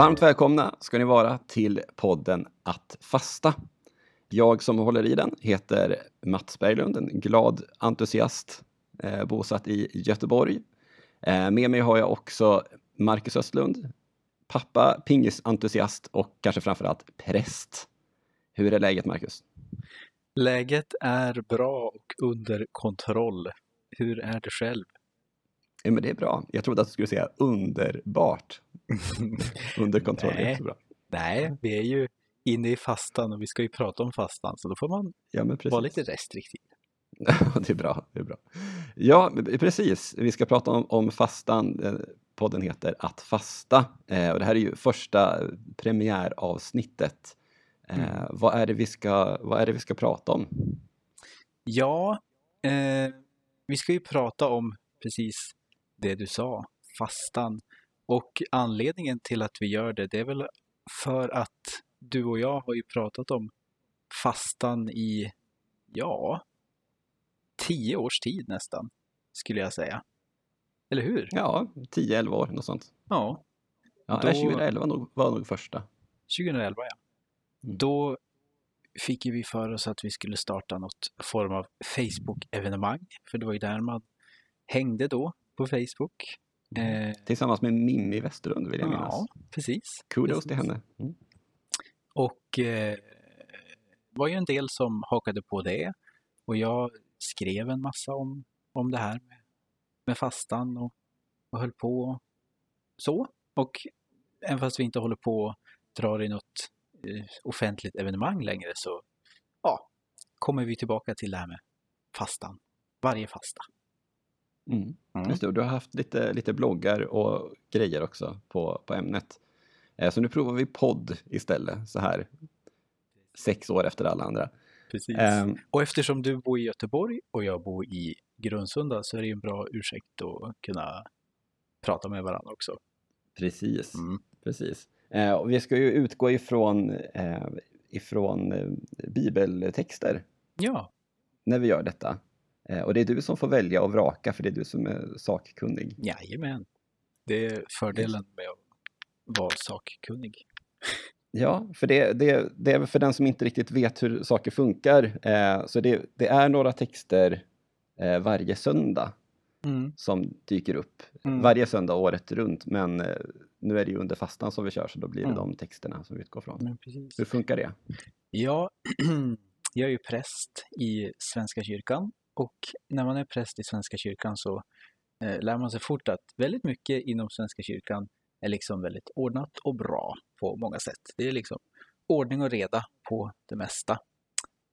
Varmt välkomna ska ni vara till podden Att fasta. Jag som håller i den heter Mats Berglund, en glad entusiast eh, bosatt i Göteborg. Eh, med mig har jag också Marcus Östlund, pappa, pingisentusiast och kanske framförallt präst. Hur är läget Marcus? Läget är bra och under kontroll. Hur är det själv? Ja, men det är bra. Jag trodde att du skulle säga underbart. under kontroll Nej. är också bra. Nej, vi är ju inne i fastan och vi ska ju prata om fastan så då får man Ja, vara lite restriktiv. det är bra. Det är bra. Ja, precis. Vi ska prata om, om fastan. Eh, Podden heter Att fasta. Eh, och det här är ju första premiäravsnittet. Eh, vad, är det vi ska, vad är det vi ska prata om? Ja, eh, vi ska ju prata om precis det du sa, fastan. Och anledningen till att vi gör det, det är väl för att du och jag har ju pratat om fastan i, ja, tio års tid nästan, skulle jag säga. Eller hur? Ja, 10-11 år, något sånt. Ja, Ja, Då- 2011 var nog, första. 2011 ja. Mm. Då fick vi för oss att vi skulle starta något form av Facebook-evenemang. För det var ju där man hängde då på Facebook. Eh, Tillsammans med Mimmi Westerlund vill jag minnas. ja, precis. Kudos till precis. henne. Mm. Och eh, var ju en del som hakade på det. Och jag skrev en massa om, om det här med, med fastan och, och höll på så. Och även fast vi inte håller på och drar i något eh, offentligt evenemang längre så ja, kommer vi tillbaka till det här med fastan. Varje fasta. Mm. Mm. Just det, och du har haft lite, lite bloggar och grejer också på, på ämnet. Eh, Så nu provar vi podd istället, så här sex år efter alla andra. Precis. Ehm, Och eftersom du bor i Göteborg och jag bor i Grundsunda så är det en bra ursäkt att kunna prata med varandra också. precis, Mm. precis. Eh, Och vi ska ju utgå ifrån, eh, ifrån eh, bibeltexter Ja, när vi gör detta. Eh, Och det är du som får välja och vraka, för det är du som är sakkunnig. jajamän. Det är fördelen med att vara sakkunnig. Ja, för det, det, det är för den som inte riktigt vet hur saker funkar. Eh, så det, det är några texter eh, varje söndag Mm. som dyker upp. Mm. Varje söndag året runt, men eh, nu är det ju under fastan som vi kör, så då blir det Mm. de texterna som vi utgår från. Hur funkar det? Ja, jag är ju präst i Svenska kyrkan och när man är präst i Svenska kyrkan så eh, lär man sig fort att väldigt mycket inom Svenska kyrkan är liksom väldigt ordnat och bra på många sätt. Det är liksom ordning och reda på det mesta.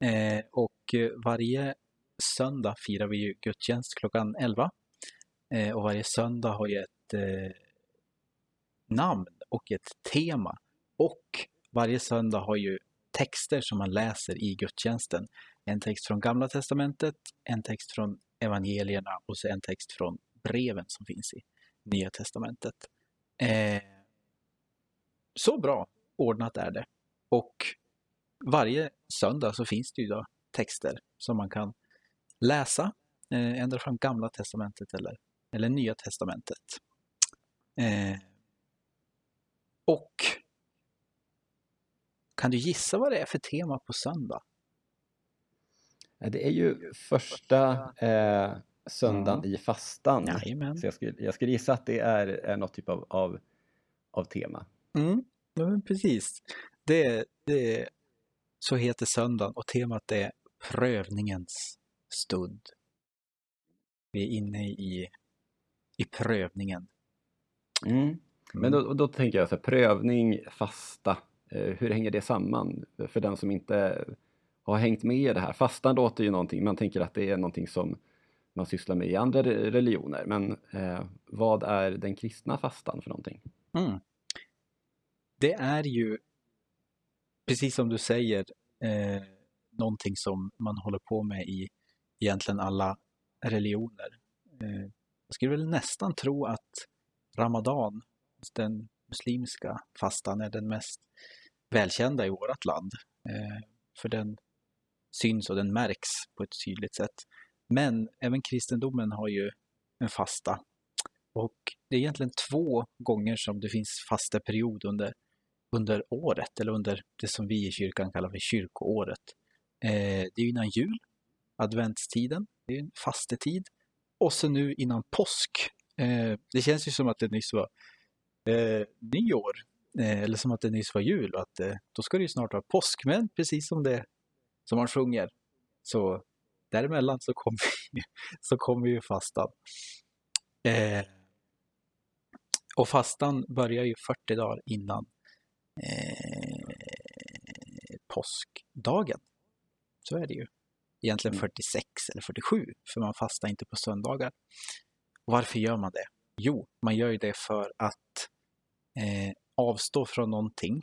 Eh, och eh, varje söndag firar vi ju gudstjänst klockan 11 eh, och varje söndag har ju ett eh, namn och ett tema och varje söndag har ju texter som man läser i gudstjänsten. En text från Gamla Testamentet, en text från evangelierna och så en text från breven som finns i Nya Testamentet. Eh, så bra ordnat är det. Och varje söndag så finns det ju då texter som man kan läsa, eh, ändra från Gamla Testamentet eller, eller Nya Testamentet. Eh, och kan du gissa vad det är för tema på söndag? Eh, Det är ju första eh, söndagen i fastan. Jajamän. Så jag skulle, jag skulle gissa att det är, är något typ av, av, av tema. Mm, ja, men precis. Det, det, så heter söndagen och temat är prövningens stund. Vi är inne i, i prövningen. Mm. Men då, då tänker jag så här, prövning, fasta, eh, hur hänger det samman för den som inte har hängt med i det här? Fastan låter ju någonting, man tänker att det är någonting som man sysslar med i andra religioner, men eh, vad är den kristna fastan för någonting? Mm. Det är ju, precis som du säger, eh, någonting som man håller på med i egentligen alla religioner. Eh, jag skulle väl nästan tro att Ramadan, den muslimska fastan, är den mest välkända i vårt land. Eh, för den syns och den märks på ett tydligt sätt. Men även kristendomen har ju en fasta. Och det är egentligen två gånger som det finns fasteperiod under, under året, eller under det som vi i kyrkan kallar för kyrkoåret. Eh, det är innan jul, adventstiden, det är en fastetid. Och så nu innan påsk. Eh, det känns ju som att det nyss var eh, nyår, eh, eller som att det nyss var jul och att eh, då ska det ju snart vara påsk. Men precis som det som man sjunger, så däremellan så kommer så kommer ju fastan. Eh, och fastan börjar ju 40 dagar innan eh, påskdagen. Så är det ju. Egentligen 46 eller 47, för man fastar inte på söndagar. Varför gör man det? Jo, man gör ju det för att eh, avstå från någonting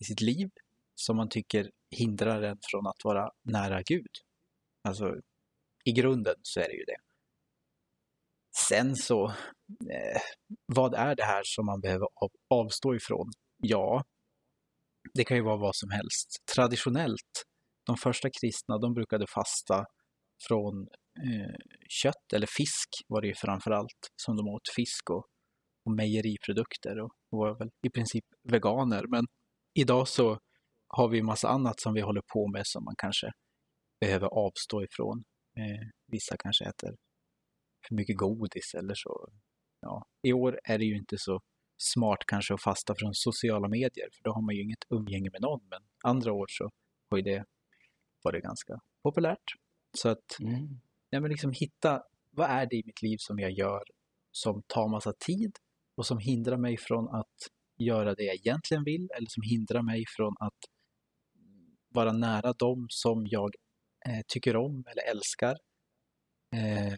i sitt liv som man tycker hindrar en från att vara nära Gud. Alltså, i grunden så är det ju det. Sen så, eh, vad är det här som man behöver avstå ifrån? Ja, det kan ju vara vad som helst. Traditionellt, de första kristna, de brukade fasta från eh, kött eller fisk var det ju framför allt som de åt fisk och, och mejeriprodukter och, och var väl i princip veganer. Men idag så har vi massa annat som vi håller på med som man kanske behöver avstå ifrån. Eh, vissa kanske äter för mycket godis eller så. Ja. I år är det ju inte så smart kanske att fasta från sociala medier, för då har man ju inget umgänge med någon. Men andra år så har ju det varit ganska populärt. Så att mm. ja, men liksom hitta, vad är det i mitt liv som jag gör som tar massa tid och som hindrar mig från att göra det jag egentligen vill eller som hindrar mig från att vara nära dem som jag eh, tycker om eller älskar. Eh,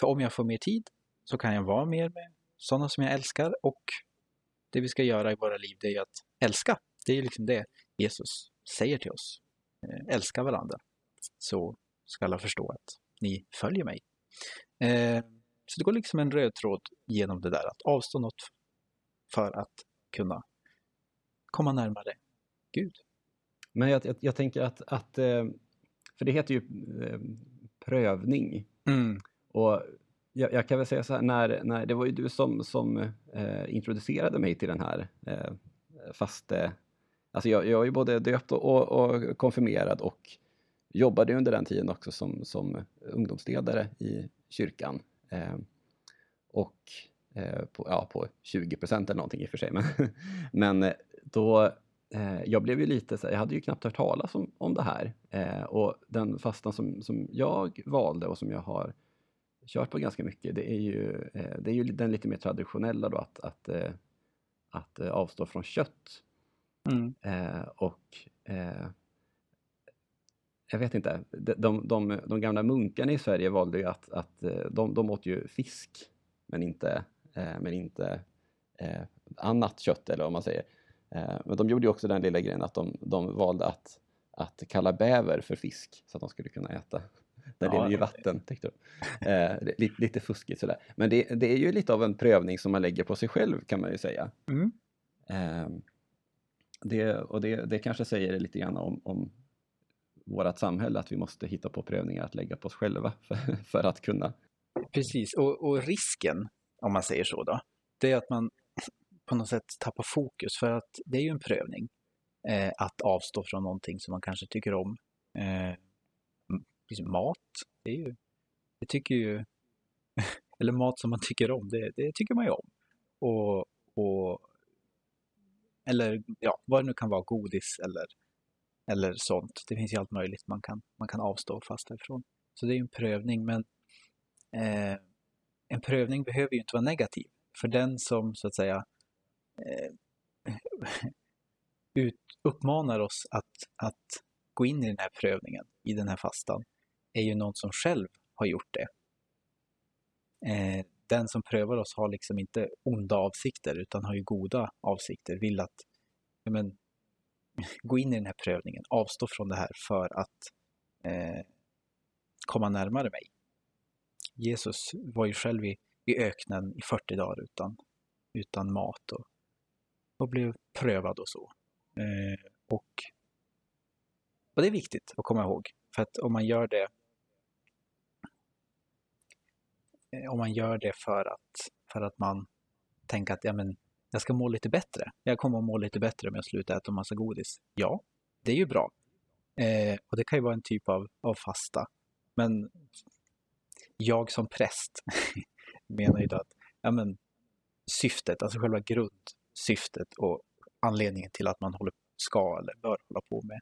för om jag får mer tid så kan jag vara mer med sådana som jag älskar och det vi ska göra i våra liv det är att älska. Det är liksom det Jesus säger till oss. Eh, älska varandra så ska alla förstå att ni följer mig. Eh, så det går liksom en röd tråd genom det där att avstå något för att kunna komma närmare Gud. Men jag, jag, jag tänker att, att, eh, för det heter ju eh, prövning. Mm. Och jag, jag, kan väl säga så här, när, när, det var ju du som, som eh, introducerade mig till den här eh, faste... Alltså jag, jag är ju både döpt och, och, och konfirmerad och jobbade under den tiden också som, som ungdomsledare i kyrkan. Eh, och eh, på, ja, på 20 procent eller någonting i och för sig. Men, men då eh, jag blev ju lite så jag hade ju knappt hört talas om, om det här. Eh, och den fastan som, som jag valde och som jag har kört på ganska mycket, det är ju, eh, det är ju den lite mer traditionella då att, att, eh, att eh, avstå från kött. Mm. Eh, och jag vet inte, de, de, de, de, gamla munkarna i Sverige valde ju att, att de, de åt ju fisk men inte, men inte annat kött eller vad man säger. Eh, men de gjorde ju också den lilla grejen att de, de valde att, att kalla bäver för fisk så att de skulle kunna äta. Där ja, lever ju vatten, tyckte de. Eh, lite, lite fuskigt sådär. Men det, det, är ju lite av en prövning som man lägger på sig själv kan man ju säga. Mm. Eh, det, och det, det kanske säger lite grann om, om vårt samhälle, att vi måste hitta på prövningar att lägga på oss själva för, för att kunna. Precis, och, och risken, om man säger så då, det är att man på något sätt tappa fokus för att det är ju en prövning eh, att avstå från någonting som man kanske tycker om. Eh, liksom mat, det är ju, det tycker ju, eller mat som man tycker om, det, det tycker man ju om. Och, och, eller ja, vad det nu kan vara, godis eller, eller sånt. Det finns ju allt möjligt man kan, man kan avstå fast ifrån. Så det är ju en prövning, men eh, en prövning behöver ju inte vara negativ. För den som så att säga Eh, ut, uppmanar oss att, att gå in i den här prövningen, i den här fastan, är ju någon som själv har gjort det. Eh, den som prövar oss har liksom inte onda avsikter utan har ju goda avsikter, vill att ja, men, gå in i den här prövningen, avstå från det här för att eh, komma närmare mig. Jesus var ju själv i, i öknen i 40 dagar utan, utan mat och och blev prövad och så. Eh, och, och det är viktigt att komma ihåg, för att om man gör det eh, om man gör det för att, för att man tänker att ja, men, jag ska må lite bättre. Jag kommer att må lite bättre om jag slutar äta massa godis. Ja, det är ju bra. Eh, och det kan ju vara en typ av, av fasta. Men jag som präst menar ju då att ja, men, syftet, alltså själva grundsyftet och anledningen till att man håller, ska eller bör hålla på med,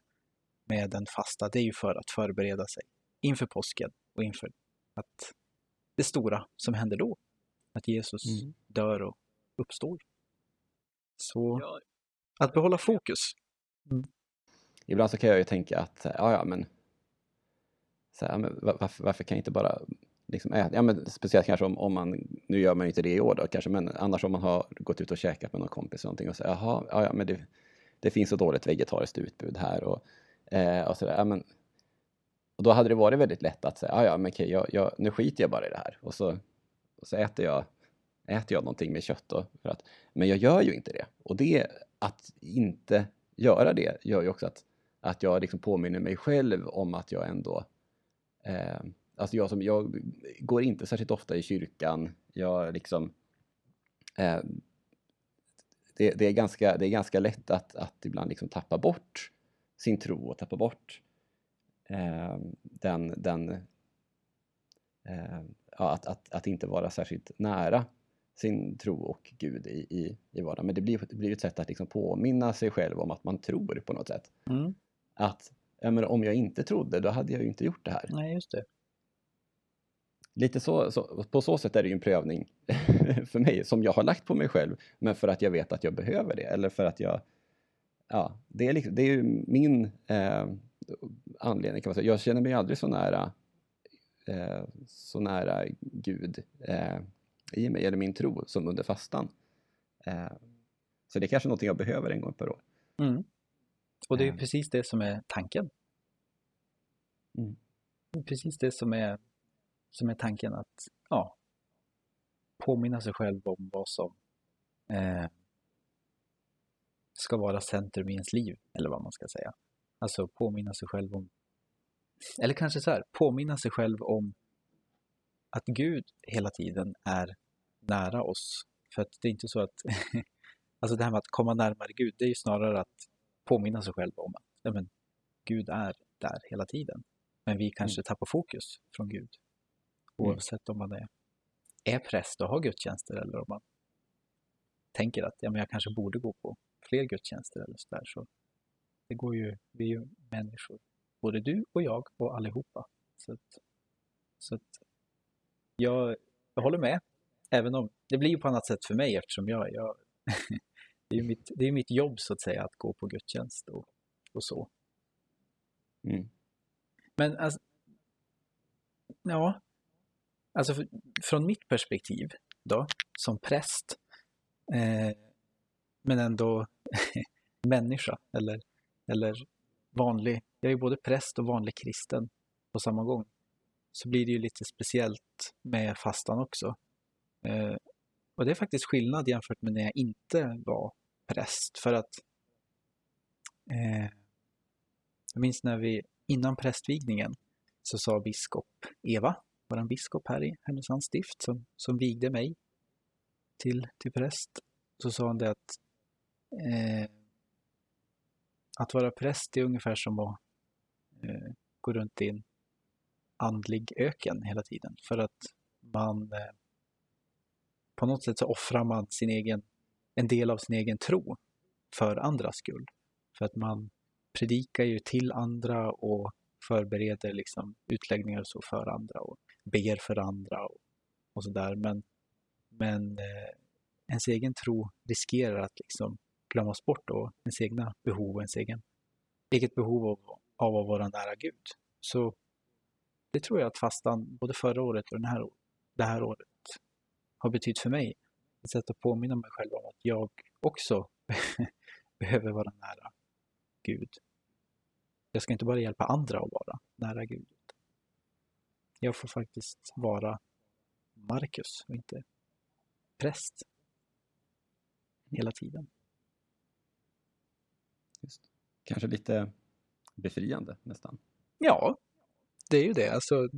med en fasta, det är ju för att förbereda sig inför påsken och inför att det stora som händer då. Att Jesus mm. dör och uppstår. Så ja. att behålla fokus. Mm. Ibland så kan jag ju tänka att, ja ja men, så här, men varför, varför, kan jag inte bara liksom äta? Ja men speciellt kanske om, om man, nu gör man inte det i år då kanske, men annars om man har gått ut och käkat med någon kompis och någonting och säger jaha, ja, ja men det, det finns så dåligt vegetariskt utbud här och, eh, och sådär, ja men och då hade det varit väldigt lätt att säga, ja ja men okej, jag, jag, nu skiter jag bara i det här och så, och så äter jag äter jag någonting med kött då? För att, men jag gör ju inte det. Och det, att inte göra det gör ju också att, att jag liksom påminner mig själv om att jag ändå eh, Alltså jag, som, jag går inte särskilt ofta i kyrkan. Jag liksom... Eh, det, det, är ganska, det är ganska lätt att, att ibland liksom tappa bort sin tro och tappa bort eh, den, den eh, ja, att, att, att inte vara särskilt nära sin tro och Gud i, i, i vardagen. Men det blir, det blir ett sätt att liksom påminna sig själv om att man tror på något sätt. Mm. Att ja, men om jag inte trodde, då hade jag ju inte gjort det här. Nej, just det. Lite så, så, på så sätt är det ju en prövning för mig som jag har lagt på mig själv, men för att jag vet att jag behöver det eller för att jag Ja, det är, liksom, det är ju min eh, anledning kan man säga. Jag känner mig aldrig så nära eh, så nära Gud eh, i mig, eller min tro, som under fastan. Eh, så det är kanske någonting jag behöver en gång per år. Mm. Och det är eh. precis det som är tanken. Mm. Det är precis det som är, som är tanken att ja, påminna sig själv om vad som eh, ska vara centrum i ens liv, eller vad man ska säga. Alltså påminna sig själv om, eller kanske så här, påminna sig själv om att Gud hela tiden är nära oss. För att det är inte så att, alltså det här med att komma närmare Gud, det är ju snarare att påminna sig själv om att men, Gud är där hela tiden. Men vi kanske mm. tappar fokus från Gud. Mm. Oavsett om man är, är präst och har gudstjänster eller om man tänker att ja, men jag kanske borde gå på fler gudstjänster eller så där. Så det går ju, vi är ju människor, både du och jag och allihopa. Så att, så att jag, jag håller med. Även om det blir på annat sätt för mig eftersom jag, jag det, är mitt, det är mitt jobb så att säga att gå på gudstjänst och, och så. Mm. Men alltså, ja, alltså för, från mitt perspektiv då, som präst, eh, men ändå människa eller, eller vanlig, jag är både präst och vanlig kristen på samma gång, så blir det ju lite speciellt med fastan också. Eh, och det är faktiskt skillnad jämfört med när jag inte var präst. För att eh, jag minns när vi innan prästvigningen så sa biskop Eva, vår biskop här i Härnösands stift som, som vigde mig till, till präst, så sa han det att eh, att vara präst är ungefär som att eh, gå runt i en andlig öken hela tiden. För att man eh, på något sätt så offrar man sin egen, en del av sin egen tro för andras skull. För att man predikar ju till andra och förbereder liksom utläggningar och så för andra och ber för andra och, och sådär. Men, men eh, ens egen tro riskerar att liksom glömmas bort då, ens egna behov och ens egen, eget behov av, av att vara nära Gud. Så det tror jag att fastan, både förra året och den här, det här året, har betytt för mig. Ett sätt att påminna mig själv om att jag också behöver vara nära Gud. Jag ska inte bara hjälpa andra att vara nära Gud. Jag får faktiskt vara Marcus och inte präst hela tiden. Just. Kanske lite befriande nästan. Ja, det är ju det. Alltså,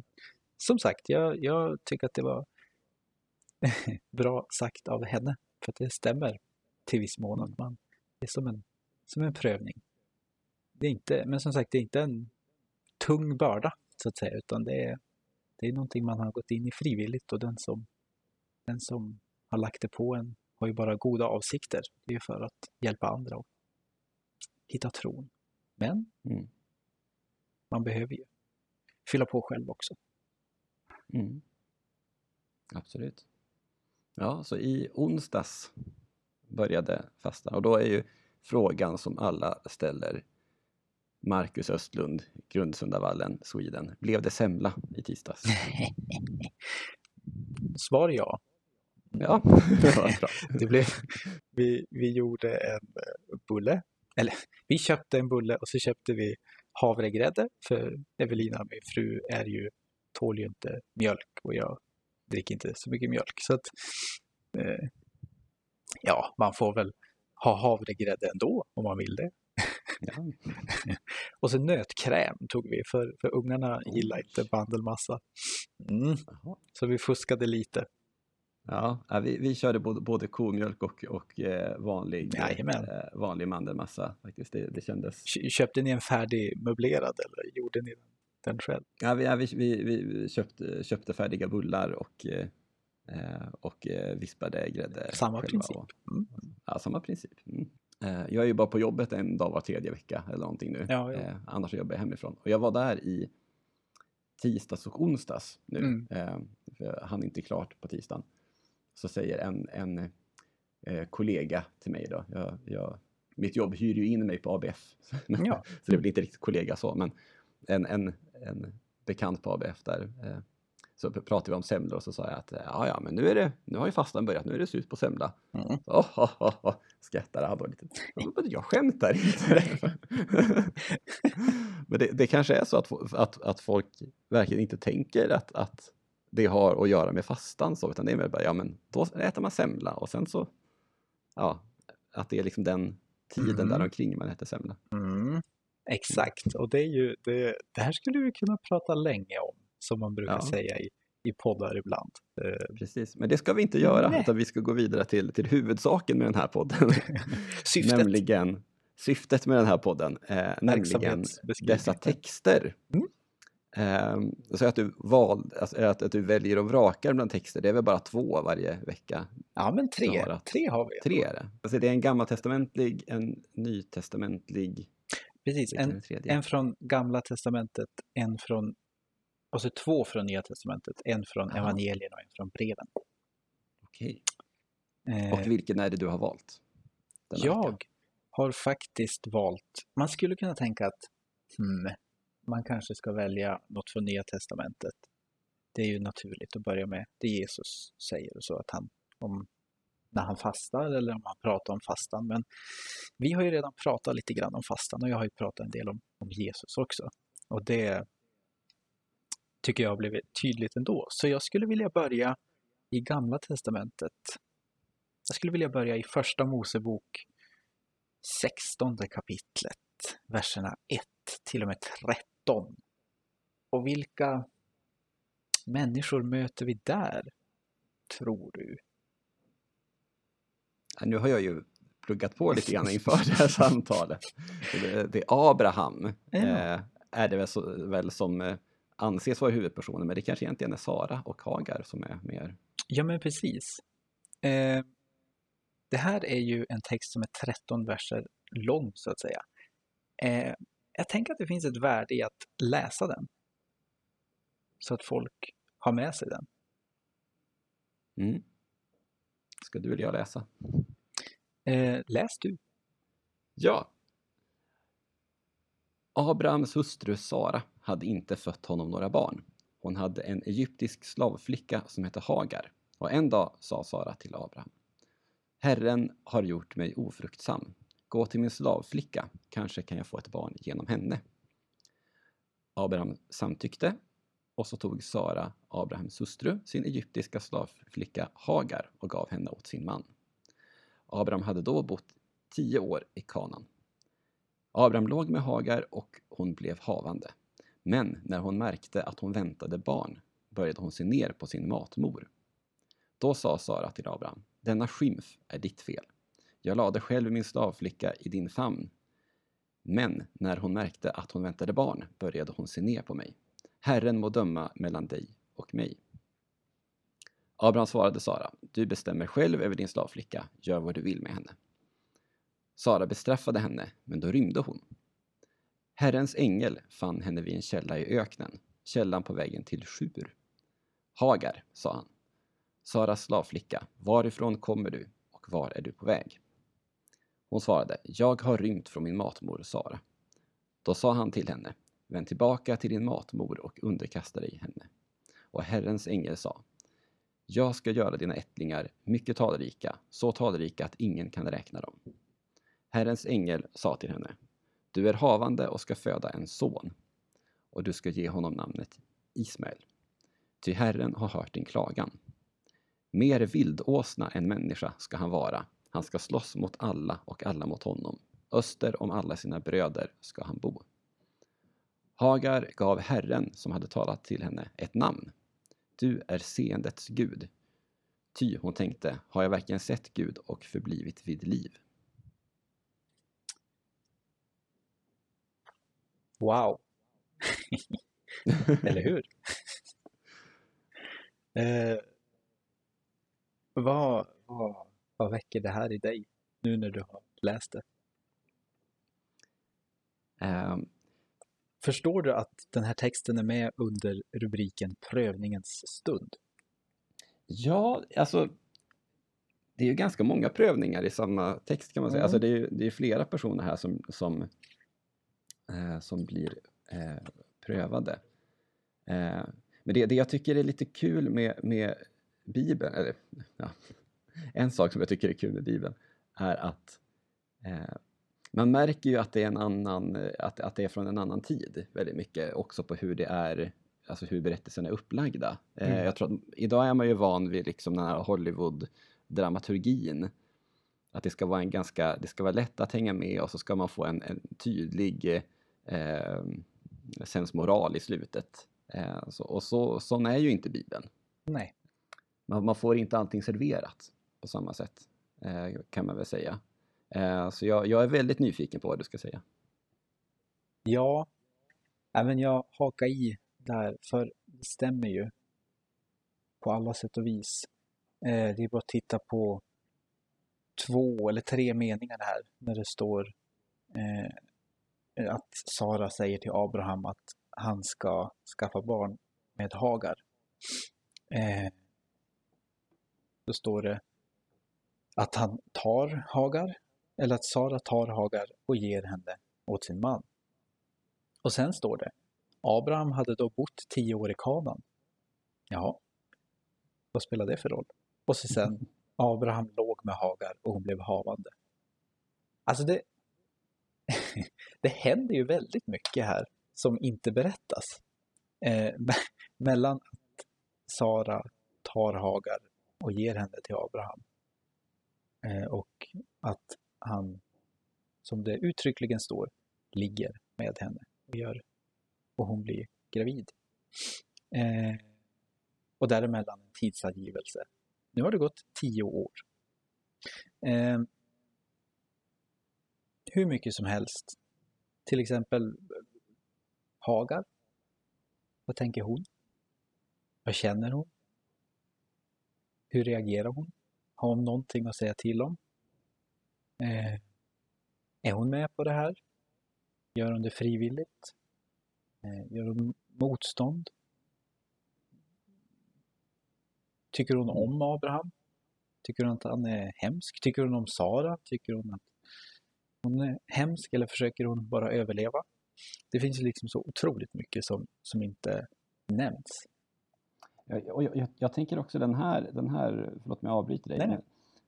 som sagt, jag, jag tycker att det var bra sagt av henne. För att det stämmer till viss mån att man det är som en, som en prövning. Det är inte, men som sagt, det är inte en tung börda så att säga, utan det är, det är någonting man har gått in i frivilligt och den som, den som har lagt det på en har ju bara goda avsikter. Det är för att hjälpa andra och hitta tron. Men Mm. man behöver ju fylla på själv också. Mm. Absolut. Ja, så i onsdags började fastan och då är ju frågan som alla ställer Marcus Östlund, Grundsundavallen, Sweden. Blev det semla i tisdags? Svar ja. Ja, det blev, vi, vi gjorde en eh, bulle, eller vi köpte en bulle och så köpte vi havregrädde för Evelina, min fru, är ju, tål ju inte mjölk och jag dricker inte så mycket mjölk. Så att, eh, ja, man får väl ha havregrädde ändå om man vill det. Ja. Och så nötkräm tog vi, för, för ungarna gillar inte bandelmassa. Mm, så vi fuskade lite. Ja, vi, vi körde både, både komjölk och, och eh, vanlig, Jajamän. eh, vanlig mandelmassa. Faktiskt. Det, det kändes... Kö- Köpte ni en färdig möblerad eller gjorde ni den själv? Ja, vi, ja, vi, vi, vi köpte, köpte färdiga bullar och, eh, eh, och eh, vispade grädde Samma princip. Och, Mm. ja, samma princip. Mm. Eh, jag är ju bara på jobbet en dag var tredje vecka eller någonting nu. Ja, ja. Eh, annars jobbar jag hemifrån. Och jag var där i tisdags och onsdags nu. Mm. Eh, jag hann inte klart på tisdagen. Så säger en, en kollega till mig då. Jag, jag, mitt jobb hyr ju in mig på ABF. Ja. så det väl inte riktigt kollega så, men en, en, en bekant på ABF där. Så pr- pratade vi om semlor och så sa jag att eh, ja, ja, men nu är det, nu har ju fastan börjat, nu är det slut på semla. Mm. Oh, oh, oh, oh, skrattade han då lite. Jag skämtar inte. Men det, det kanske är så att, att, att folk verkligen inte tänker att, att det har att göra med fastan så, utan det är mer bara, ja men då äter man semla och sen så, ja, att det är liksom den tiden Mm. där omkring man äter semla. Mm. Exakt, och det är ju, det, det här skulle vi kunna prata länge om, som man brukar Ja. säga i, i poddar ibland. Eh, Precis, men det ska vi inte göra, Nej. utan vi ska gå vidare till, till huvudsaken med den här podden. syftet. Nämligen syftet med den här podden, eh, nämligen dessa texter. Mm. Eh, så att du, val, alltså, att, att du väljer och vrakar bland texter, det är väl bara två varje vecka? Ja, men tre, Snarast. tre har vi. Tre är det. Alltså, det är en gammaltestamentlig, en nytestamentlig, Precis, en, en från Gamla Testamentet, en från, och så två från Nya Testamentet, en från Aha. evangelierna och en från breven. Okej. Eh, Och vilken är det du har valt? Jag vecka? har faktiskt valt, man skulle kunna tänka att hmm, man kanske ska välja något från Nya Testamentet. Det är ju naturligt att börja med det Jesus säger och så att han, om, när han fastar eller om han pratar om fastan. Men vi har ju redan pratat lite grann om fastan och jag har ju pratat en del om, om Jesus också. Och det tycker jag har blivit tydligt ändå. Så jag skulle vilja börja i Gamla Testamentet. Jag skulle vilja börja i Första Mosebok 16 kapitlet, verserna 1 till och med 13. Och vilka människor möter vi där, tror du? Ja, Nu har jag ju pluggat på lite grann inför det här samtalet. Det, är Abraham, Ja. eh, är det väl, så, väl som eh, anses vara huvudpersonen, men det kanske egentligen är Sara och Hagar som är mer... Ja, men precis. Eh, det här är ju en text som är 13 verser lång, så att säga. Eh, jag tänker att det finns ett värde i att läsa den. Så att folk har med sig den. Mm. Ska du eller jag läsa? Eh, läs du. Ja. Abrahams hustru Sara hade inte fött honom några barn. Hon hade en egyptisk slavflicka som hette Hagar. Och en dag sa Sara till Abraham. Herren har gjort mig ofruktsam. Gå till min slavflicka, kanske kan jag få ett barn genom henne. Abraham samtyckte och så tog Sara, Abrahams hustru, sin egyptiska slavflicka Hagar och gav henne åt sin man. Abraham hade då bott tio år i Kanan. Abraham låg med Hagar och hon blev havande. Men när hon märkte att hon väntade barn började hon se ner på sin matmor. Då sa Sara till Abraham, denna skymf är ditt fel. Jag lade själv min slavflicka i din famn. Men när hon märkte att hon väntade barn började hon se ner på mig. Herren må döma mellan dig och mig. Abraham svarade Sara, du bestämmer själv över din slavflicka, gör vad du vill med henne. Sara bestraffade henne, men då rymde hon. Herrens ängel fann henne vid en källa i öknen, källan på vägen till Sjur. Hagar, sa han, Saras slavflicka, varifrån kommer du och var är du på väg? Hon svarade, jag har rymt från min matmor Sara. Då sa han till henne, vänd tillbaka till din matmor och underkasta dig henne. Och Herrens ängel sa, jag ska göra dina ättlingar mycket talrika, så talrika att ingen kan räkna dem. Herrens ängel sa till henne, du är havande och ska föda en son, och du ska ge honom namnet Ismael. Ty Herren har hört din klagan. Mer vildåsna än människa ska han vara, han ska slåss mot alla och alla mot honom. Öster om alla sina bröder ska han bo. Hagar gav Herren, som hade talat till henne, ett namn. Du är seendets Gud. Ty hon tänkte, har jag verkligen sett Gud och förblivit vid liv? Wow! Eller hur? eh, vad, vad, vad väcker det här i dig nu när du har läst det? Um, Förstår du att den här texten är med under rubriken Prövningens stund? Ja, alltså det är ju ganska många prövningar i samma text kan man säga. Mm. Alltså det är ju det är flera personer här som, som, eh, som blir eh, prövade. Eh, men det, det jag tycker är lite kul med, med Bibeln, eller ja, en sak som jag tycker är kul med Bibeln är att eh, man märker ju att det är en annan, att, att det är från en annan tid väldigt mycket också på hur det är, alltså hur berättelserna är upplagda. Eh, Mm. jag tror att idag är man ju van vid liksom den här Hollywood-dramaturgin. Att det ska vara en ganska, det ska vara lätt att hänga med och så ska man få en, en tydlig eh, sensmoral i slutet. Eh, så, och så, sån är ju inte Bibeln. Nej. Man, man får inte allting serverat på samma sätt, eh, kan man väl säga. Eh, så jag, jag är väldigt nyfiken på vad du ska säga. Ja, även jag hakar i där, för det stämmer ju på alla sätt och vis. Eh, det är bara att titta på två eller tre meningar här när det står eh, att Sara säger till Abraham att han ska skaffa barn med Hagar. Eh, då står det att han tar Hagar, eller att Sara tar Hagar och ger henne åt sin man. Och sen står det, Abraham hade då bott tio år i Kanaan. Jaha, vad spelar det för roll? Och så sen, Abraham låg med Hagar och hon blev havande. Alltså det, det händer ju väldigt mycket här som inte berättas. Eh, mellan att Sara tar Hagar och ger henne till Abraham eh, och att han, som det uttryckligen står, ligger med henne och, gör, och hon blir gravid. Eh, och däremellan en tidsangivelse. Nu har det gått tio år. Eh, hur mycket som helst. Till exempel Hagar. Vad tänker hon? Vad känner hon? Hur reagerar hon? Har hon någonting att säga till om? Eh, är hon med på det här? Gör hon det frivilligt? Eh, gör hon motstånd? Tycker hon om Abraham? Tycker hon att han är hemsk? Tycker hon om Sara? Tycker hon att hon hemsk eller försöker hon bara överleva? Det finns ju liksom så otroligt mycket som, som inte nämns. Jag, jag, jag, jag tänker också den här, den här, förlåt mig jag avbryter dig, Nej, nej.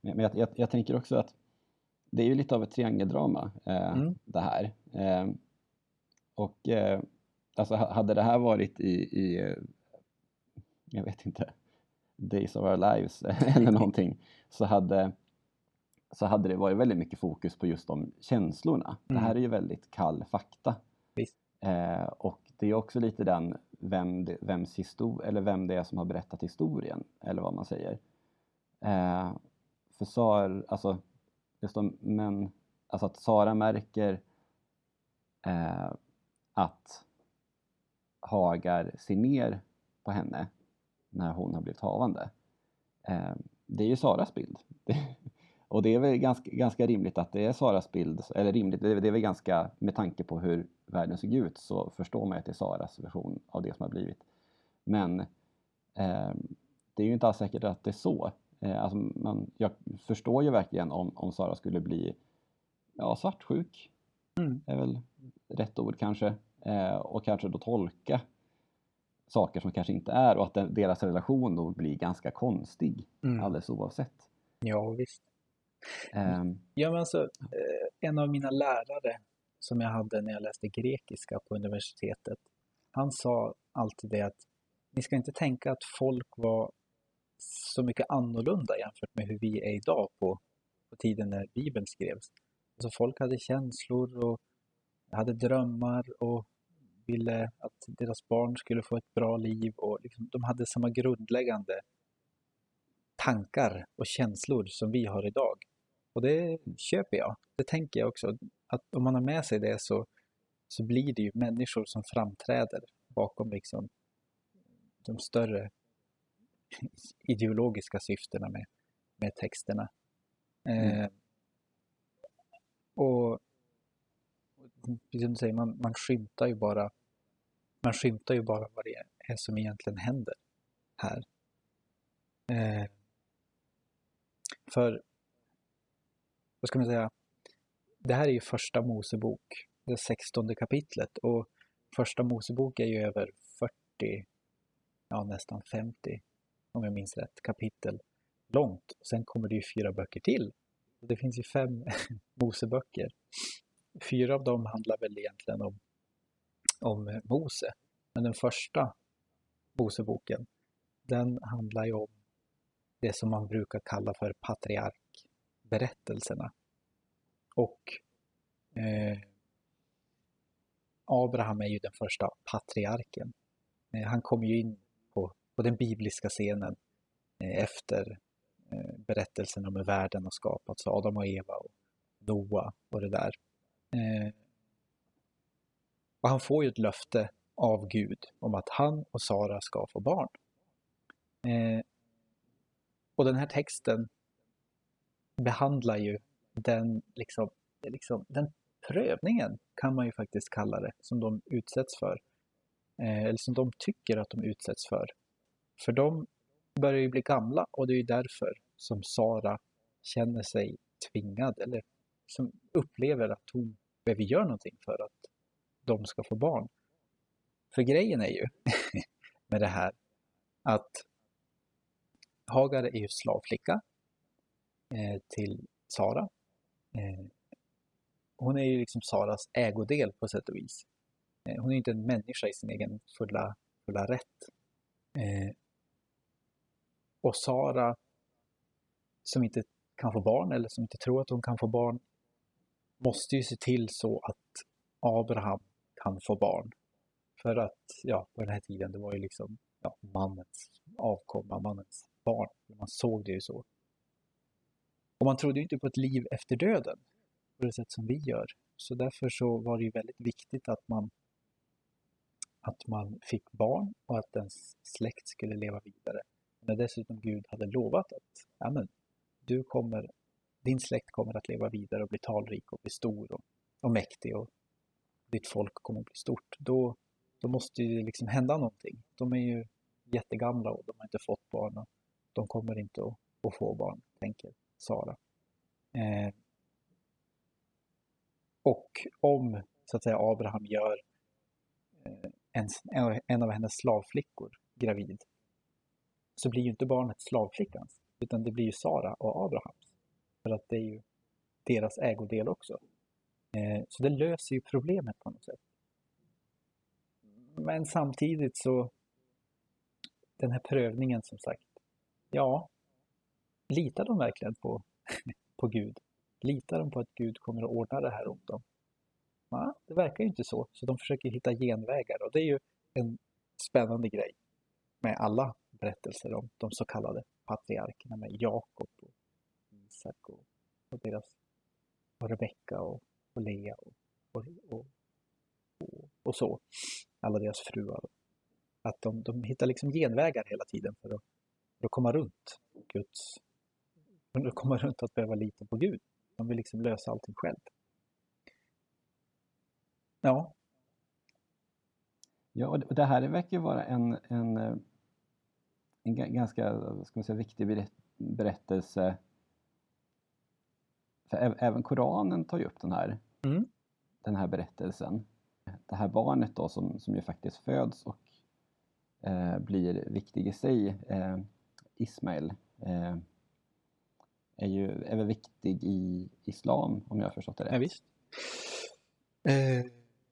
men, men jag, jag, tänker också att det är ju lite av ett triangeldrama eh, Mm. det här. Eh, och eh, alltså ha- hade det här varit i, i eh, jag vet inte, Days of Our Lives eller någonting så hade, så hade det varit väldigt mycket fokus på just de känslorna. Det här Mm. är ju väldigt kall fakta. Eh, och det är också lite den vem det, vems histor- eller vem det är som har berättat historien, eller vad man säger. Eh, för Sara, alltså, just om, men, alltså att Sara märker eh, att Hagar ser ner på henne när hon har blivit havande. Eh, det är ju Saras bild. och det är väl ganska, ganska rimligt att det är Saras bild, eller rimligt, det är, det är väl ganska, med tanke på hur världen såg ut så förstår man att det är Saras version av det som har blivit. Men eh, det är ju inte alls säkert att det är så. Eh, alltså man, jag förstår ju verkligen om, om Sara skulle bli ja, svartsjuk, Mm. är väl rätt ord kanske, eh, och kanske då tolka saker som kanske inte är och att den, deras relation då blir ganska konstig Mm. alldeles oavsett. Ja, visst. Ehm, Ja, men alltså, eh, en av mina lärare som jag hade när jag läste grekiska på universitetet, han sa alltid det att ni ska inte tänka att folk var så mycket annorlunda jämfört med hur vi är idag på, på tiden när Bibeln skrevs. Alltså folk hade känslor och hade drömmar och ville att deras barn skulle få ett bra liv och liksom, de hade samma grundläggande tankar och känslor som vi har idag. Och det köper jag. Det tänker jag också. Att om man har med sig det så, så blir det ju människor som framträder bakom liksom de större ideologiska syftena med, med texterna. Mm. Eh, och och precis som du säger, man, man skymtar ju bara man skymtar ju bara vad det är som egentligen händer här. Eh, för, vad ska man säga, det här är ju första Mosebok, det sextonde kapitlet och första Mosebok är ju över 40, ja nästan 50, om jag minns rätt, kapitel långt. Sen kommer det ju fyra böcker till. Det finns ju fem Moseböcker. Fyra av dem handlar väl egentligen om, om Mose. Men den första Moseboken, den handlar ju om det som man brukar kalla för berättelserna. Och eh, Abraham är ju den första patriarken. Eh, han kom ju in på, på den bibliska scenen eh, efter eh, berättelsen om hur världen har skapats, Adam och Eva och Noa och det där. Eh, och han får ju ett löfte av Gud om att han och Sara ska få barn. Eh, och den här texten behandlar ju den, liksom, liksom, den prövningen, kan man ju faktiskt kalla det, som de utsätts för. Eh, eller som de tycker att de utsätts för. För de börjar ju bli gamla och det är ju därför som Sara känner sig tvingad eller som upplever att hon behöver göra någonting för att de ska få barn. För grejen är ju med det här att Hagar är ju slavflicka Eh, till Sara. Eh, hon är ju liksom Saras ägodel på sätt och vis. Eh, hon är inte en människa i sin egen fulla, fulla rätt. Och Sara, som inte kan få barn eller som inte tror att hon kan få barn, måste ju se till så att Abraham kan få barn. För att, ja, på den här tiden, det var ju liksom ja, mannens avkomma, mannens barn. Man såg det ju så. Och man trodde ju inte på ett liv efter döden på det sätt som vi gör. Så därför så var det ju väldigt viktigt att man att man fick barn och att ens släkt skulle leva vidare. När dessutom Gud hade lovat att Amen, du kommer, din släkt kommer att leva vidare och bli talrik och bli stor och, och mäktig och ditt folk kommer att bli stort. Då, då måste ju liksom hända någonting. De är ju jättegamla och de har inte fått barn och de kommer inte att, att få barn, tänker Sara. Eh, och om så att säga Abraham gör eh, en, en av hennes slavflickor gravid så blir ju inte barnet slavflickans utan det blir ju Sara och Abrahams. För att det är ju deras ägodel också. Eh, så det löser ju problemet på något sätt. Men samtidigt så den här prövningen som sagt. Ja, litar de verkligen på, på Gud? Litar de på att Gud kommer att ordna det här åt dem? Nej, det verkar ju inte så. Så de försöker hitta genvägar och det är ju en spännande grej med alla berättelser om de så kallade patriarkerna med Jakob och Isak och, och deras och Rebecka och, och Lea och, och, och, och, och så. Alla deras fruar. Att de, de hittar liksom genvägar hela tiden för att, för att komma runt Guds, för att komma runt att behöva lita på Gud. De vill liksom lösa allting själv. Ja, Ja, och det här verkar ju vara en, en, eh, en ga- ganska ska man säga, viktig berätt- berättelse. För även Koranen tar ju upp den här, Mm. den här berättelsen. Det här barnet då som, som ju faktiskt föds och eh, blir viktig i sig, eh, Ismail, eh, är ju är väl viktig i islam om jag har förstått det rätt. Ja, visst. Eh,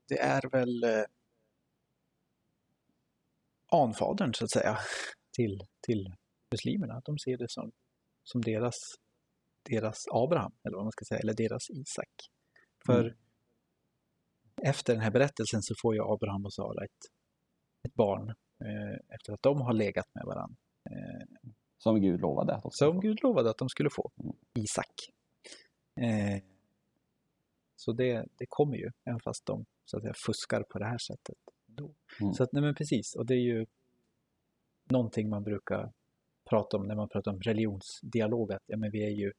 det är väl eh, anfadern så att säga till, till muslimerna. De ser det som, som deras, deras Abraham, eller vad man ska säga, eller deras Isak. För Mm. efter den här berättelsen så får ju Abraham och Sara ett, ett barn eh, efter att de har legat med varandra. Eh, Som Gud lovade att de skulle som få. Gud lovade att de skulle få. Mm. Isak. Eh, så det, det kommer ju, även fast de så att säga, fuskar på det här sättet. Då. Mm. Så att, nej men precis, och det är ju någonting man brukar prata om när man pratar om religionsdialog, att ja, men vi är ju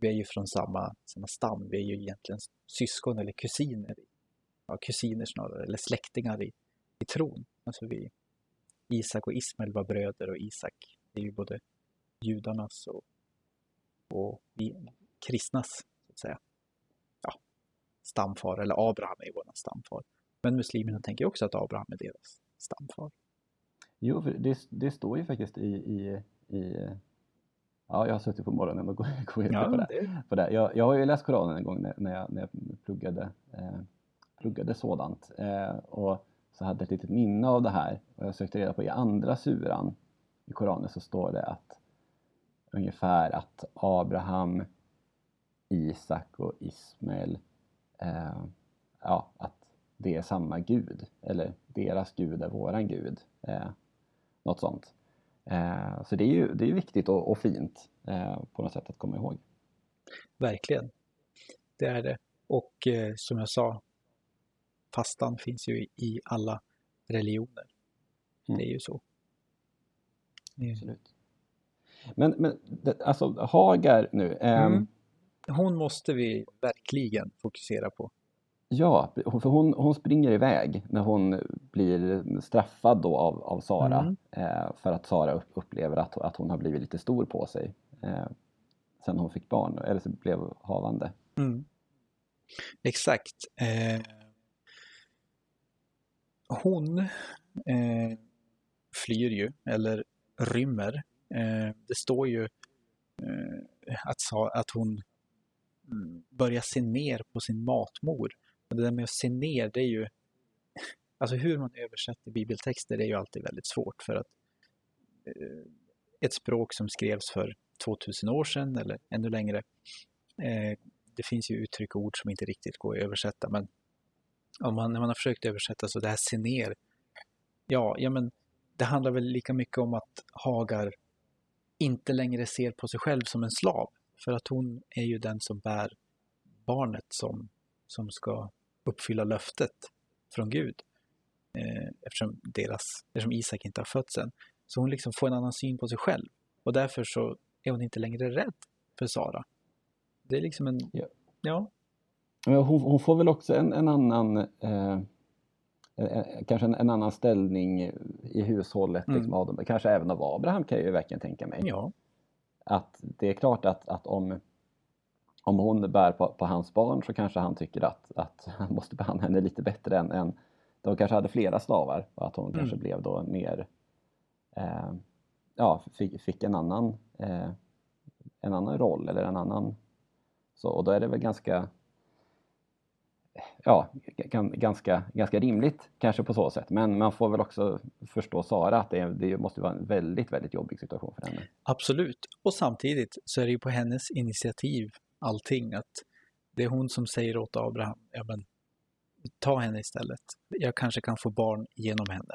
vi är ju från samma, samma stam, vi är ju egentligen syskon eller kusiner. Ja, kusiner snarare, eller släktingar i, i tron. Alltså vi, Isak och Ismael var bröder och Isak är ju både judarnas och, och kristnas, så att säga. Ja, stamfar, eller Abraham är ju vår stamfar. Men muslimerna tänker också att Abraham är deras stamfar. Jo, för det, det står ju faktiskt i, i, i... Ja, jag har suttit på morgonen och gått gå in på det. det, På det. Jag, jag har ju läst Koranen en gång när, när, jag, när jag pluggade, eh, pluggade sådant. Eh, och så hade jag ett litet minne av det här. Och jag sökte reda på i andra suran i Koranen så står det att ungefär att Abraham, Isak och Ismael, eh, ja, att det är samma gud. Eller deras gud är våran gud. Eh, något sånt. Eh, så det är ju det är viktigt och, och fint eh, på något sätt att komma ihåg. verkligen. Det är det. Och eh, som jag sa, fastan finns ju i, i alla religioner. Mm. Det är ju så. Mm. Absolut. Men, men alltså Hagar nu. ehm, Mm. Hon måste vi verkligen fokusera på. Ja, för hon, hon springer iväg när hon blir straffad då av, av Sara. Mm. Eh, för att Sara upp, upplever att, att hon har blivit lite stor på sig. Eh, sen hon fick barn, eller så blev havande. Mm. Exakt. Eh, hon eh, flyr ju, eller rymmer. Eh, det står ju eh, att, att hon mm, börjar se ner på sin matmor. Och det där med att se ner, det är ju... Alltså hur man översätter bibeltexter är ju alltid väldigt svårt för att eh, ett språk som skrevs för 2000 år sedan eller ännu längre eh, det finns ju uttryck och ord som inte riktigt går att översätta, men om man, när man har försökt översätta så det här se ner, ja, ja men det handlar väl lika mycket om att Hagar inte längre ser på sig själv som en slav, för att hon är ju den som bär barnet som, som ska uppfylla löftet från Gud, eh, eftersom, deras, eftersom Isak inte har fötts än. Så hon liksom får en annan syn på sig själv, och därför så är hon inte längre rädd för Sara. Det är liksom en... Ja. ja Men hon, hon får väl också en, en annan, eh, kanske en, en annan ställning i hushållet. Mm. Liksom, av dem. Kanske även av Abraham kan jag ju verkligen tänka mig. Ja, Att det är klart att, att om, om hon bär på, på hans barn så kanske han tycker att, att han måste behandla henne lite bättre än, än de kanske hade flera slavar och att hon Mm. kanske blev då mer eh, ja, fick, fick en annan eh, en annan roll eller en annan så och då är det väl ganska ja, gan- ganska, ganska rimligt kanske på så sätt. Men man får väl också förstå Sara att det, det måste vara en väldigt, väldigt jobbig situation för henne. absolut. Och samtidigt så är det ju på hennes initiativ allting. Att det är hon som säger åt Abraham, ja men ta henne istället. Jag kanske kan få barn genom henne.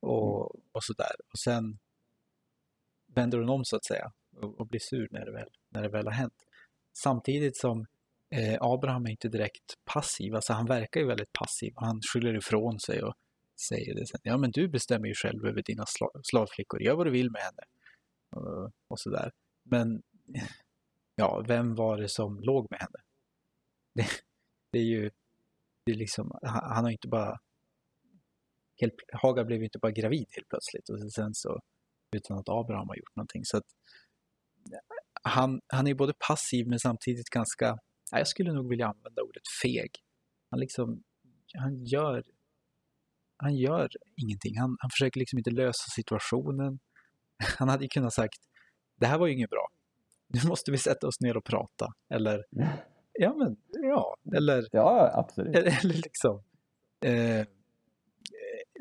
Och, och sådär. Och sen vänder hon om så att säga och, och blir sur när det, väl, när det väl har hänt. Samtidigt som eh, Abraham är inte direkt passiv, alltså han verkar ju väldigt passiv. Han skyller ifrån sig och säger det sen. Ja, men du bestämmer ju själv över dina slavflickor, gör vad du vill med henne. Eh, och, och sådär. Men ja, vem var det som låg med henne? Det, det är ju, det är liksom, han, han har inte bara helt, Hagar blev inte bara gravid helt plötsligt och sen så utan att Abraham har gjort någonting. Så att, han, han är både passiv men samtidigt ganska, jag skulle nog vilja använda ordet feg. Han liksom, han gör, han gör ingenting. Han, han försöker liksom inte lösa situationen. Han hade ju kunnat sagt, det här var ju inget bra. Nu måste vi sätta oss ner och prata. Eller, ja men, ja, eller, Ja, absolut. eller liksom, eh,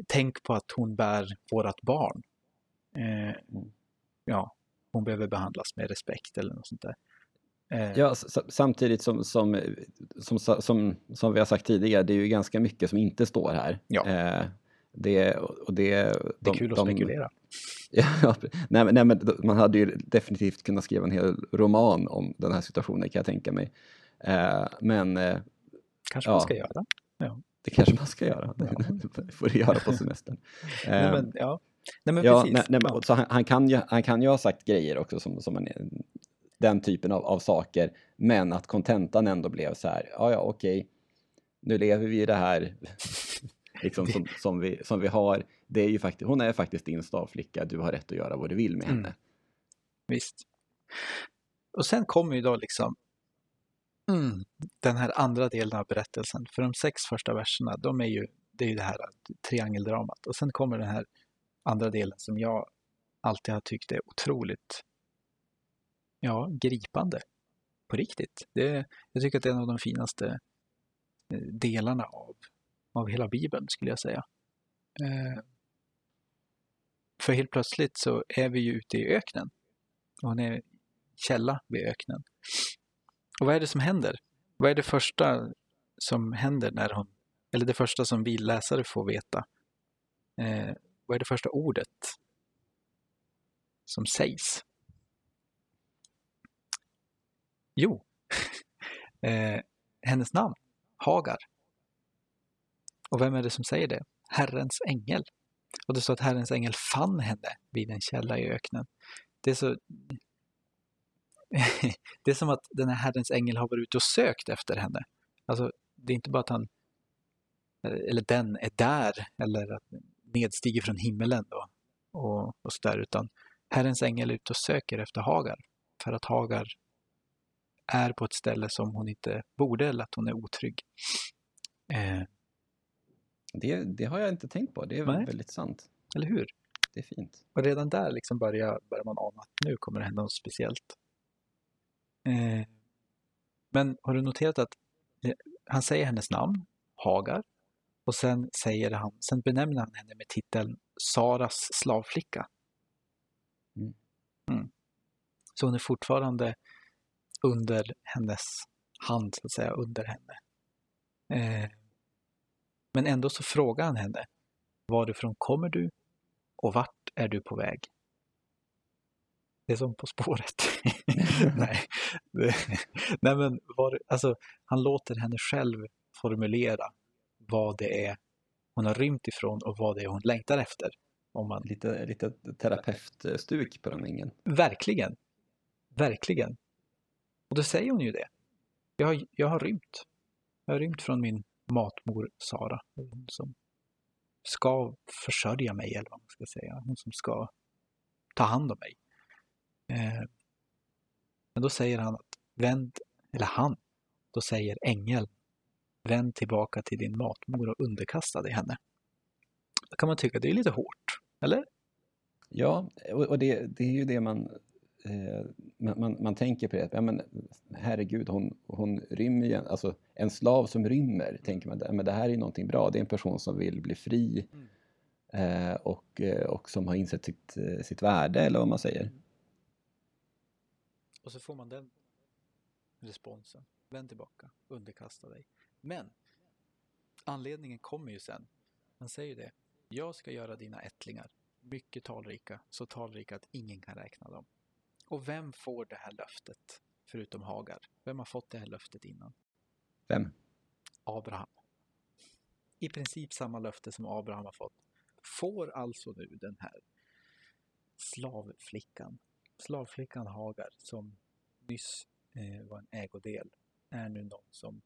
tänk på att hon bär vårat barn. Eh, ja, hon behöver behandlas med respekt eller något sånt där. Eh, Ja, samtidigt som, som, som, som, som vi har sagt tidigare, det är ju ganska mycket som inte står här. Ja. Eh, det, och det, det är kul att spekulera. Ja, nej, nej, men man hade ju definitivt kunnat skriva en hel roman om den här situationen kan jag tänka mig. Eh, men Kanske ja. man ska göra. det kanske man ska göra. Det får du göra på semestern. Nej, men, ja. Nej, men ja, precis. nej, nej, men, Ja. så han, han, kan ju, han kan ju ha sagt grejer också som, som en, den typen av, av saker. Men att kontentan ändå blev så här, ja ja okej, nu lever vi i det här liksom som, som, vi, som vi har. Det är ju faktiskt, hon är faktiskt din stavflicka, du har rätt att göra vad du vill med Mm. henne. Visst. Och sen kommer ju då liksom mm, den här andra delen av berättelsen. För de sex första verserna, de är ju det, är ju det här triangeldramat. Och sen kommer den här andra delen som jag alltid har tyckt är otroligt ja, gripande. På riktigt. Det, jag tycker att det är en av de finaste eh, delarna av, av hela Bibeln, skulle jag säga. Eh, för helt plötsligt så är vi ju ute i öknen. Och hon är källa vid öknen. Och vad är det som händer? Vad är det första som händer när hon, eller det första som vi läsare får veta? Eh, vad är det första ordet som sägs? Jo, eh, hennes namn, Hagar. Och vem är det som säger det? Herrens ängel. Och det står att Herrens ängel fann henne vid en källa i öknen. Det är så det är som att den här Herrens ängel har varit ute och sökt efter henne. Alltså, det är inte bara att han, eller den är där, eller att nedstiger från himmelen då, och, och sådär, utan Herrens ängel är ute och söker efter Hagar, för att Hagar är på ett ställe som hon inte borde, eller att hon är otrygg. Eh, Det, det har jag inte tänkt på, det är Nej. väldigt sant. eller hur? Det är fint. Och redan där liksom börjar, börjar man ana att nu kommer det hända något speciellt. Eh, men har du noterat att eh, han säger hennes namn, Hagar, och sen, säger han, sen benämner han henne med titeln Saras slavflicka. Mm. Mm. Så hon är fortfarande under hennes hand, så att säga, under henne. Eh, men ändå så frågar han henne, varifrån kommer du och vart är du på väg? Det är som På spåret. nej, nej, men var, alltså, han låter henne själv formulera vad det är hon har rymt ifrån och vad det är hon längtar efter. Om man, Lite, lite terapeutstuk på den ängeln. verkligen, verkligen. Och då säger hon ju det. Jag har, jag har rymt. Jag har rymt från min matmor Sara. Hon som ska försörja mig, eller vad man ska säga. Hon som ska ta hand om mig. Eh, men då säger han att vänd, eller han, då säger ängel, vänd tillbaka till din matmor och underkasta dig henne. Då kan man tycka att det är lite hårt, eller? Ja, och, och det, det är ju det man, eh, man, man, man tänker på. Det. Ja, men, herregud, hon, hon rymmer ju. Alltså, en slav som rymmer, tänker man, men det här är någonting bra. Det är en person som vill bli fri eh, och, eh, och som har insett sitt, eh, sitt värde, eller vad man säger. Mm. Och så får man den responsen. Vänd tillbaka, underkasta dig. Men anledningen kommer ju sen. Han säger det. Jag ska göra dina ättlingar mycket talrika, så talrika att ingen kan räkna dem. Och vem får det här löftet, förutom Hagar? Vem har fått det här löftet innan? Vem? Abraham. I princip samma löfte som Abraham har fått. Får alltså nu den här slavflickan, slavflickan Hagar, som nyss eh, var en ägodel, är nu någon som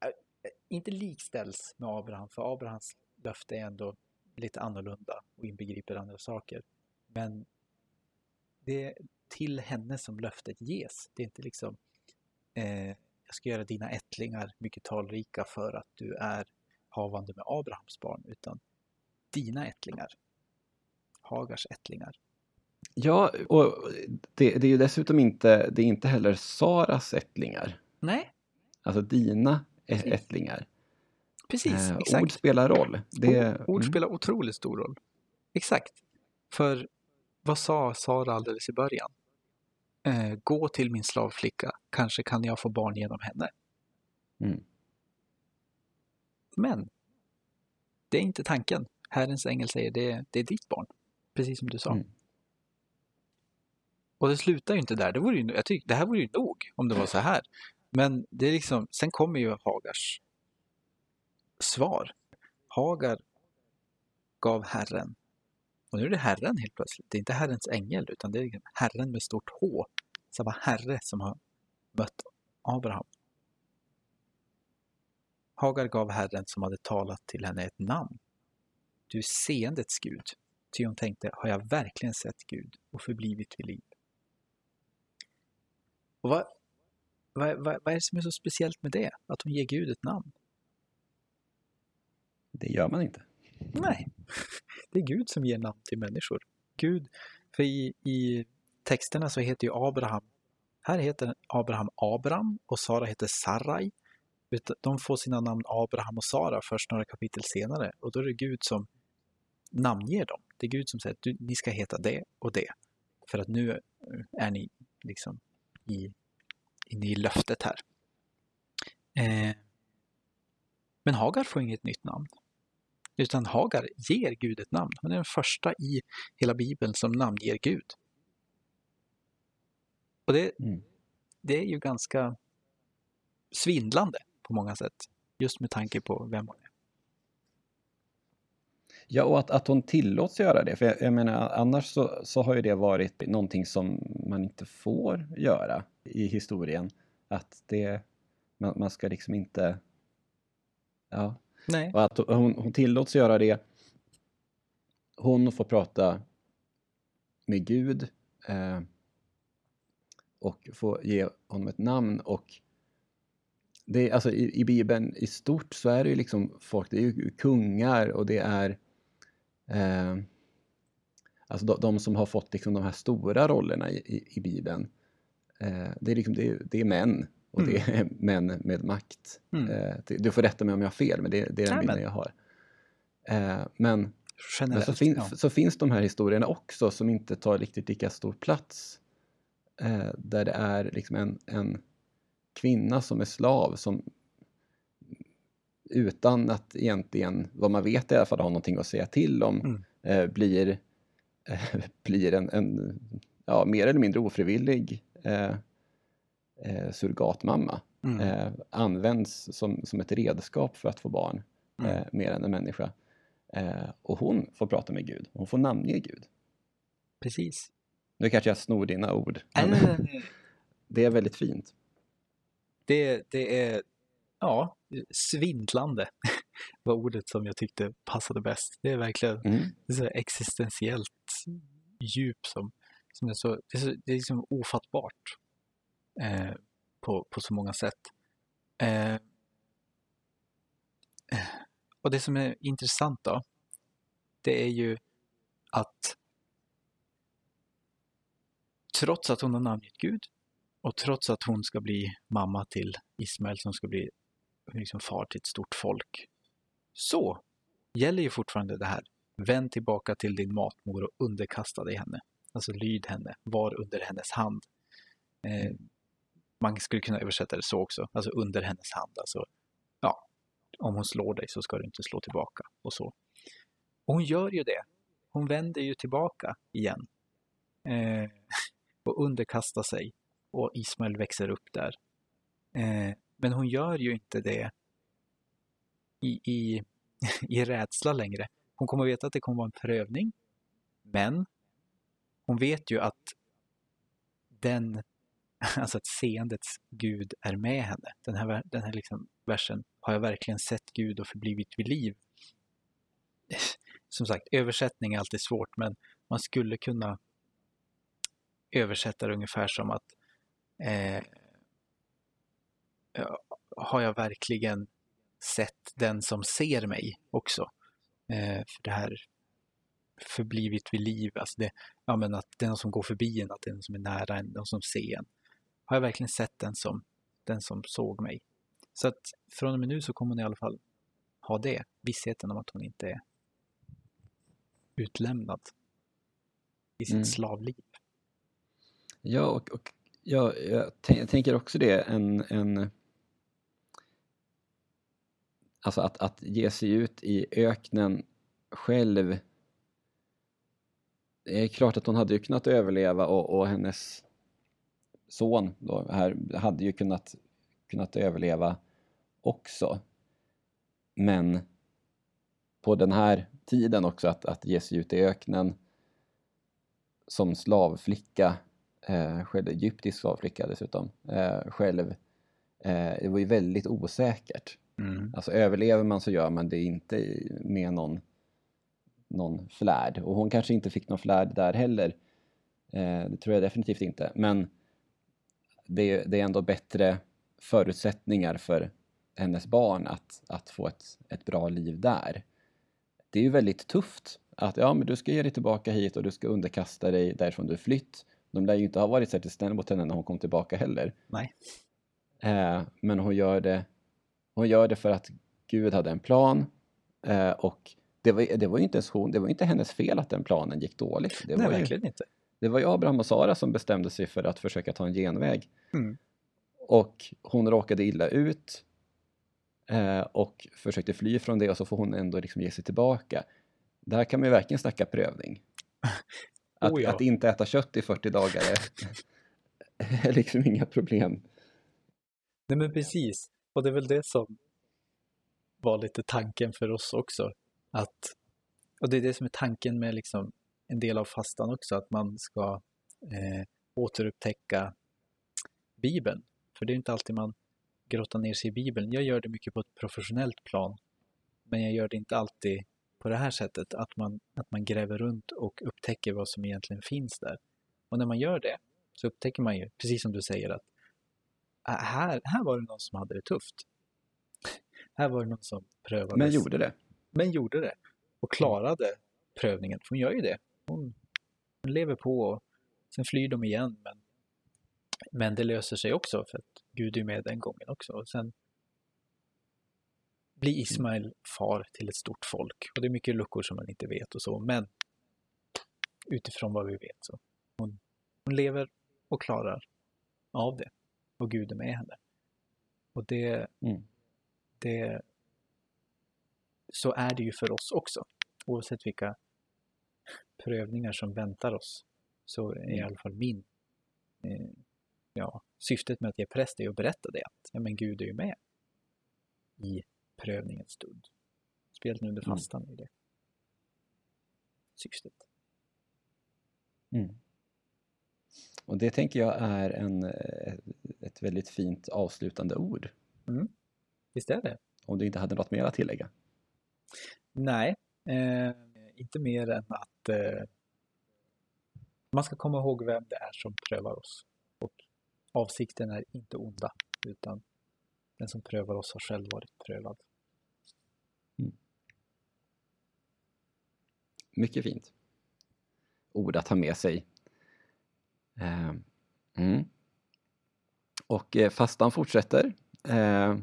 är, inte likställs med Abraham, för Abrahams löfte är ändå lite annorlunda och inbegriper andra saker. Men det är till henne som löftet ges. Det är inte liksom eh, jag ska göra dina ättlingar mycket talrika för att du är havande med Abrahams barn, utan dina ättlingar. Hagars ättlingar. Ja, och det, det är ju dessutom inte, det är inte heller Saras ättlingar. Nej, Alltså dina Precis. ättlingar. precis. Eh, exakt. ord spelar roll. Det, ord, ord mm. spelar otroligt stor roll. Exakt. För vad sa Sara alldeles i början? Eh, gå till min slavflicka, kanske kan jag få barn genom henne. Mm. Men det är inte tanken. Herrens ängel säger det, det är ditt barn, precis som du sa. Mm. Och det slutar ju inte där. Det, vore ju, jag tycker, det här vore ju nog om det var så här. Men det är liksom, sen kommer ju Hagars svar. Hagar gav Herren, och nu är det Herren helt plötsligt, det är inte Herrens ängel utan det är Herren med stort H. Samma Herre som har mött Abraham. Hagar gav Herren som hade talat till henne ett namn. Du är seendets Gud. Ty hon tänkte, har jag verkligen sett Gud och förblivit vid liv? Och vad, vad, vad, vad är det som är så speciellt med det? Att hon ger Gud ett namn? det gör man inte. Nej, det är Gud som ger namn till människor. Gud, för i, i texterna så heter ju Abraham, här heter Abraham Abraham och Sara heter Sarai. De får sina namn Abraham och Sara först några kapitel senare och då är det Gud som namnger dem. Det är Gud som säger att du, ni ska heta det och det. För att nu eh, är ni liksom i, inne i löftet här. Eh, men Hagar får inget nytt namn. Utan Hagar ger Gud ett namn. Hon är den första i hela Bibeln som namnger Gud. Och det, Mm. det är ju ganska svindlande på många sätt. Just med tanke på vem hon är. Ja, och att, att hon tillåts göra det. För jag, jag menar, annars så, så har ju det varit någonting som man inte får göra i historien. Att det, man, man ska liksom inte... Ja, Nej. och att hon, hon tillåts göra det. Hon får prata med Gud eh, och få ge honom ett namn. Och det, alltså, i, I Bibeln i stort så är det ju liksom folk, det är ju kungar och det är eh, alltså de, de som har fått liksom de här stora rollerna i, i, i Bibeln. Eh, det, är liksom, det, är, det är män och det är män med makt. Mm. Eh, du får rätta mig om jag har fel, men det, det är den bilden jag har. Eh, men men så, fin, ja. så finns de här historierna också som inte tar riktigt lika stor plats. Eh, där det är liksom en, en kvinna som är slav som utan att egentligen, vad man vet i alla fall, ha någonting att säga till om, Mm. eh, blir, eh, blir en, en ja, mer eller mindre ofrivillig eh, surrogatmamma. Mm. Eh, används som, som ett redskap för att få barn, Mm. eh, mer än en människa. Eh, och hon får prata med Gud, hon får namnge Gud. Precis. Nu kanske jag snor dina ord, nej. det är väldigt fint. Det, det är ja, svindlande var ordet som jag tyckte passade bäst. Det är verkligen Mm. det är så existentiellt djup som, som är så, det är, så, det är liksom ofattbart eh, på, på så många sätt. Eh, eh, och det som är intressant då, det är ju att trots att hon har namngett Gud och trots att hon ska bli mamma till Ismael som ska bli liksom far till ett stort folk, så gäller ju fortfarande det här. Vänd tillbaka till din matmor och underkasta dig henne. Alltså lyd henne, var under hennes hand. Eh, man skulle kunna översätta det så också, alltså under hennes hand. Alltså, ja, om hon slår dig så ska du inte slå tillbaka och så. Och hon gör ju det. hon vänder ju tillbaka igen eh, och underkastar sig och Ismael växer upp där. Eh, men hon gör ju inte det i, i, i rädsla längre. Hon kommer veta att det kommer vara en prövning, men hon vet ju att den, alltså att seendets Gud är med henne. Den här, den här liksom versen, har jag verkligen sett Gud och förblivit vid liv? Som sagt, översättning är alltid svårt, men man skulle kunna översätta det ungefär som att eh, har jag verkligen sett den som ser mig också? Eh, för det här förblivit vid liv, alltså det, ja, men att det är någon som går förbi en, att det är någon som är nära en, någon som ser en. Har jag verkligen sett den som, den som såg mig? Så att från och med nu så kommer hon i alla fall ha det, vissheten om att hon inte är utlämnad i sitt mm. slavliv. Ja, och, och ja, jag, jag tänker också det, en, en alltså att, att ge sig ut i öknen själv. Det är klart att hon hade ju kunnat överleva och, och hennes son då, här hade ju kunnat, kunnat överleva också. Men på den här tiden också att, att ge sig ut i öknen som slavflicka, eh, själv, egyptisk slavflicka dessutom, eh, själv, eh, det var ju väldigt osäkert. Mm. Alltså överlever man så gör man det inte med någon, någon flärd. Och hon kanske inte fick någon flärd där heller. Eh, det tror jag definitivt inte. Men det, det, är ändå bättre förutsättningar för hennes barn att, att få ett, ett bra liv där. Det är ju väldigt tufft att ja, men du ska ge dig tillbaka hit och du ska underkasta dig därifrån du flytt. De lär ju inte ha varit särskilt snälla mot henne när hon kom tillbaka heller. Nej. Eh, men hon gör det hon gör det för att Gud hade en plan eh, och det var, det var ju inte ens hon, det var inte hennes fel att den planen gick dåligt. Det Nej, var verkligen ju, inte. Det var ju Abraham och Sara som bestämde sig för att försöka ta en genväg. Mm. Och hon råkade illa ut eh, och försökte fly från det och så får hon ändå liksom ge sig tillbaka. Där kan man ju verkligen snacka prövning. Att, oh ja. att inte äta kött i 40 dagar är, är liksom inga problem. Nej men precis. Och det är väl det som var lite tanken för oss också. Att, och det är det som är tanken med liksom en del av fastan också, att man ska eh, återupptäcka Bibeln. För det är inte alltid man grottar ner sig i Bibeln. Jag gör det mycket på ett professionellt plan. Men jag gör det inte alltid på det här sättet, att man, att man gräver runt och upptäcker vad som egentligen finns där. Och när man gör det så upptäcker man ju, precis som du säger, att Äh, här, här var det någon som hade det tufft. Här var det någon som prövade. Men gjorde det. Men gjorde det. Och klarade prövningen. För hon gör ju det. Hon, hon lever på och sen flyr de igen. Men, men det löser sig också för att Gud är med den gången också. Och sen blir Ismael far till ett stort folk. Och det är mycket luckor som man inte vet och så. Men utifrån vad vi vet så hon, hon lever och klarar av det och Gud är med henne. Och det, mm. det så är det ju för oss också. Oavsett vilka prövningar som väntar oss så är mm. i alla fall min eh, ja, syftet med att ge präst är att berätta det att ja, men Gud är ju med i prövningens stund. Speciellt nu under mm. fastan mm. är det syftet. Mm. Och det tänker jag är en, ett väldigt fint avslutande ord. Mm. Visst är det. Om du inte hade något mer att tillägga? Nej, eh, inte mer än att eh, man ska komma ihåg vem det är som prövar oss. Och avsikten är inte onda, utan den som prövar oss har själv varit prövad. Mm. Mycket fint ord att ha med sig Eh, mm. Och eh, fastan fortsätter. Eh,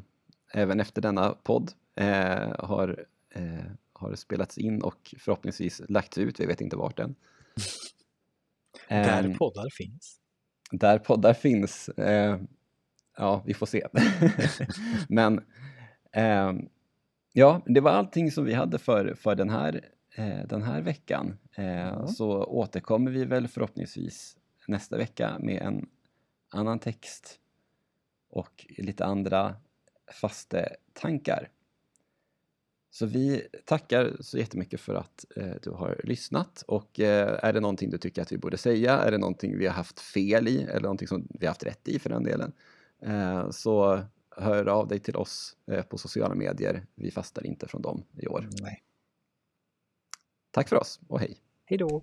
även efter denna podd eh, har, eh, har spelats in och förhoppningsvis lagts ut. Vi vet inte vart än. Där poddar finns. Där poddar finns. Ja, vi får se. Men ja, det var allting som vi hade för, för den här eh, den här veckan. Så återkommer vi väl förhoppningsvis nästa vecka med en annan text och lite andra fastetankar. Så vi tackar så jättemycket för att eh, du har lyssnat och eh, är det någonting du tycker att vi borde säga, är det någonting vi har haft fel i eller någonting som vi har haft rätt i för den delen, eh, så hör av dig till oss eh, på sociala medier. Vi fastar inte från dem i år. Nej. Tack för oss och hej! Hej då!